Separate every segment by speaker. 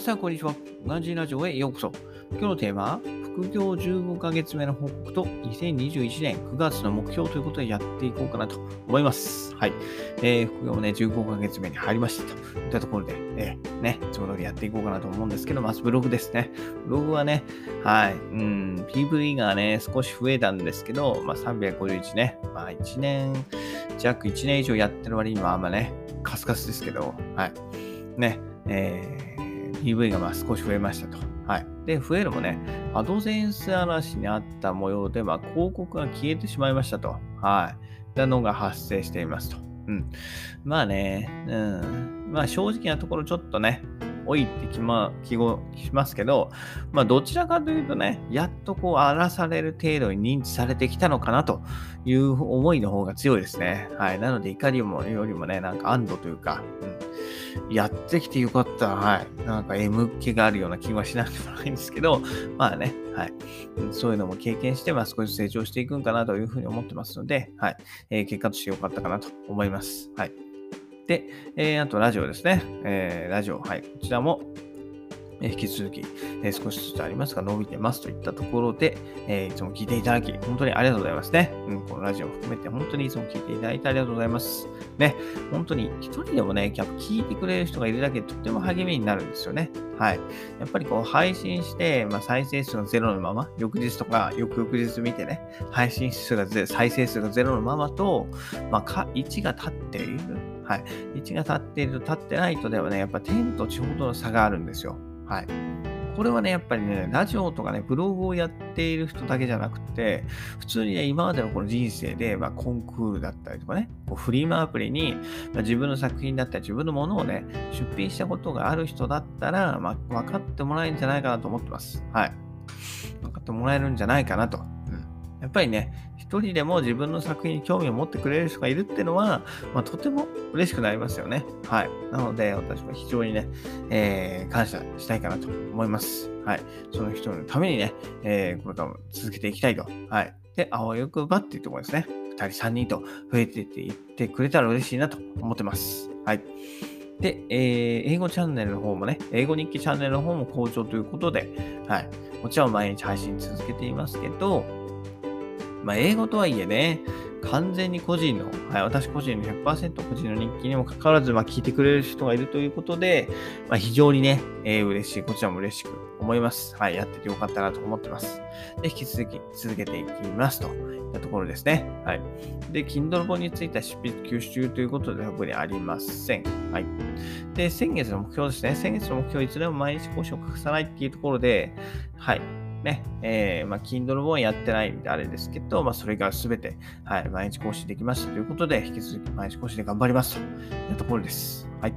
Speaker 1: 皆さん、こんにちは。同じラジオへようこそ。今日のテーマは、副業15ヶ月目の報告と2021年9月の目標ということでやっていこうかなと思います。はい。えー、副業もね、15ヶ月目に入りましたといったところで、えー、ね、いつも通りやっていこうかなと思うんですけど、まずブログですね。ブログはね、はい、うん、PV がね、少し増えたんですけど、まあ、351ね、まあ、1年弱、1年以上やってる割にはあんまね、カスカスですけど、はい。ね、えー EV がまあ少し増えましたと。はい。で、増えるもね、アドセンス嵐にあった模様で、ま、広告が消えてしまいましたと。はい。なのが発生していますと。うん。まあね、うん。まあ正直なところちょっとね、多いって気,、ま、気がしますけど、まあどちらかというとね、やっとこう荒らされる程度に認知されてきたのかなという思いの方が強いですね。はい。なので怒りもよりもね、なんか安堵というか、うん、やってきてよかった。はい。なんか M 気があるような気はしなくてもないんですけど、まあね、はい。そういうのも経験して、まあ少し成長していくんかなというふうに思ってますので、はい。えー、結果としてよかったかなと思います。はい。で、えー、あとラジオですね。えー、ラジオ、はい。こちらも、引き続き、え少しずつありますが伸びてますといったところで、えいつも聞いていただき、本当にありがとうございますね。うん、このラジオを含めて本当にいつも聞いていただいてありがとうございます。ね、本当に一人でもね、やっぱ聞いてくれる人がいるだけでとっても励みになるんですよね。はい。やっぱりこう配信して、まあ、再生数がゼロのまま、翌日とか翌々日見てね、配信数がゼ再生数がゼロのままと、まあ、か1が立っている。はい。1が立っていると立ってないとではね、やっぱ天と地ほどの差があるんですよ。はい。これはね、やっぱりね、ラジオとかね、ブログをやっている人だけじゃなくて、普通にね、今までのこの人生で、まあ、コンクールだったりとかね、こうフリマアプリに、まあ、自分の作品だったり、自分のものをね、出品したことがある人だったら、まあ、分かってもらえるんじゃないかなと思ってます。はい。分かってもらえるんじゃないかなと。うん。やっぱりね、一人でも自分の作品に興味を持ってくれる人がいるっていうのは、まあ、とても嬉しくなりますよね。はい。なので、私は非常にね、えー、感謝したいかなと思います。はい。その人のためにね、えー、これからも続けていきたいと。はい。で、あわよくばっていうところですね。2人、3人と増えていっていってくれたら嬉しいなと思ってます。はい。で、えー、英語チャンネルの方もね、英語日記チャンネルの方も好調ということで、はい。もちろん毎日配信続けていますけど、まあ、英語とはいえね、完全に個人の、はい、私個人の100%個人の日記にもかかわらず、まあ、聞いてくれる人がいるということで、まあ、非常にね、えー、嬉しい、こちらも嬉しく思います。はい、やっててよかったなと思ってます。で、引き続き続けていきますといったところですね。はい。で、Kindle 本については執筆休止中ということで特にありません。はい。で、先月の目標ですね。先月の目標、いつでも毎日講師を隠さないっていうところで、はい。ね、えー、まあ、Kindle 本やってないんであれですけど、まあ、それがすべて、はい、毎日更新できましたということで、引き続き毎日更新で頑張りますというところです。はい。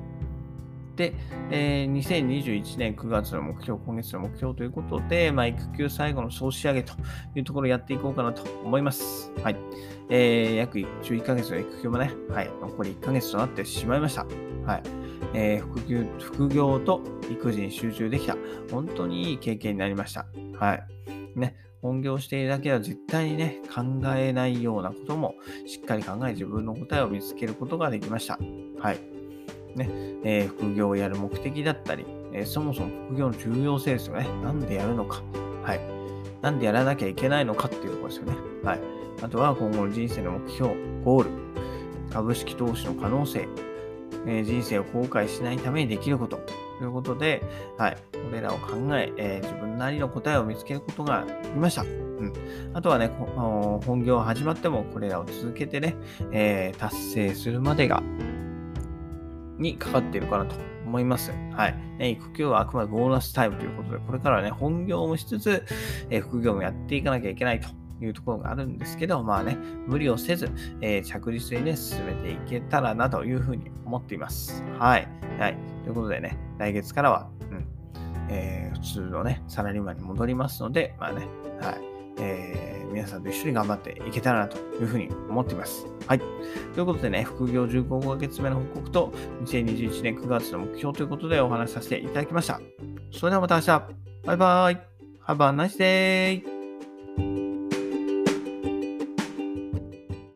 Speaker 1: で、えー、2021年9月の目標、今月の目標ということで、まあ、育休最後の総仕上げというところをやっていこうかなと思います。はい。えー、約11ヶ月の育休もね、はい、残り1ヶ月となってしまいました。はい。えー、副業副業と育児に集中できた、本当にいい経験になりました。はい。ね、本業しているだけでは絶対にね、考えないようなこともしっかり考え自分の答えを見つけることができました。はい。ね、えー、副業をやる目的だったり、えー、そもそも副業の重要性ですよね。なんでやるのか。はい。なんでやらなきゃいけないのかっていうところですよね。はい。あとは今後の人生の目標、ゴール、株式投資の可能性、えー、人生を後悔しないためにできること、ということで、はい。これらを考ええー、自分なりの答えを見つけることができました。うん。あとはね、本業始まってもこれらを続けてね、えー、達成するまでがにかかっているかなと思います。はい。ね、育休はあくまでボーナスタイムということで、これからはね、本業もしつつ、えー、副業もやっていかなきゃいけないというところがあるんですけど、まあね、無理をせず、えー、着実にね、進めていけたらなというふうに思っています。はい。はい。ということでね、来月からは、うん、えー、普通のね、サラリーマンに戻りますので、まあね、はい。えー、皆さんと一緒に頑張っていけたらなというふうに思っています。はい。ということでね、副業15ヶ月目の報告と2021年9月の目標ということでお話しさせていただきました。それではまた明日。バイバイ。Have a nice day.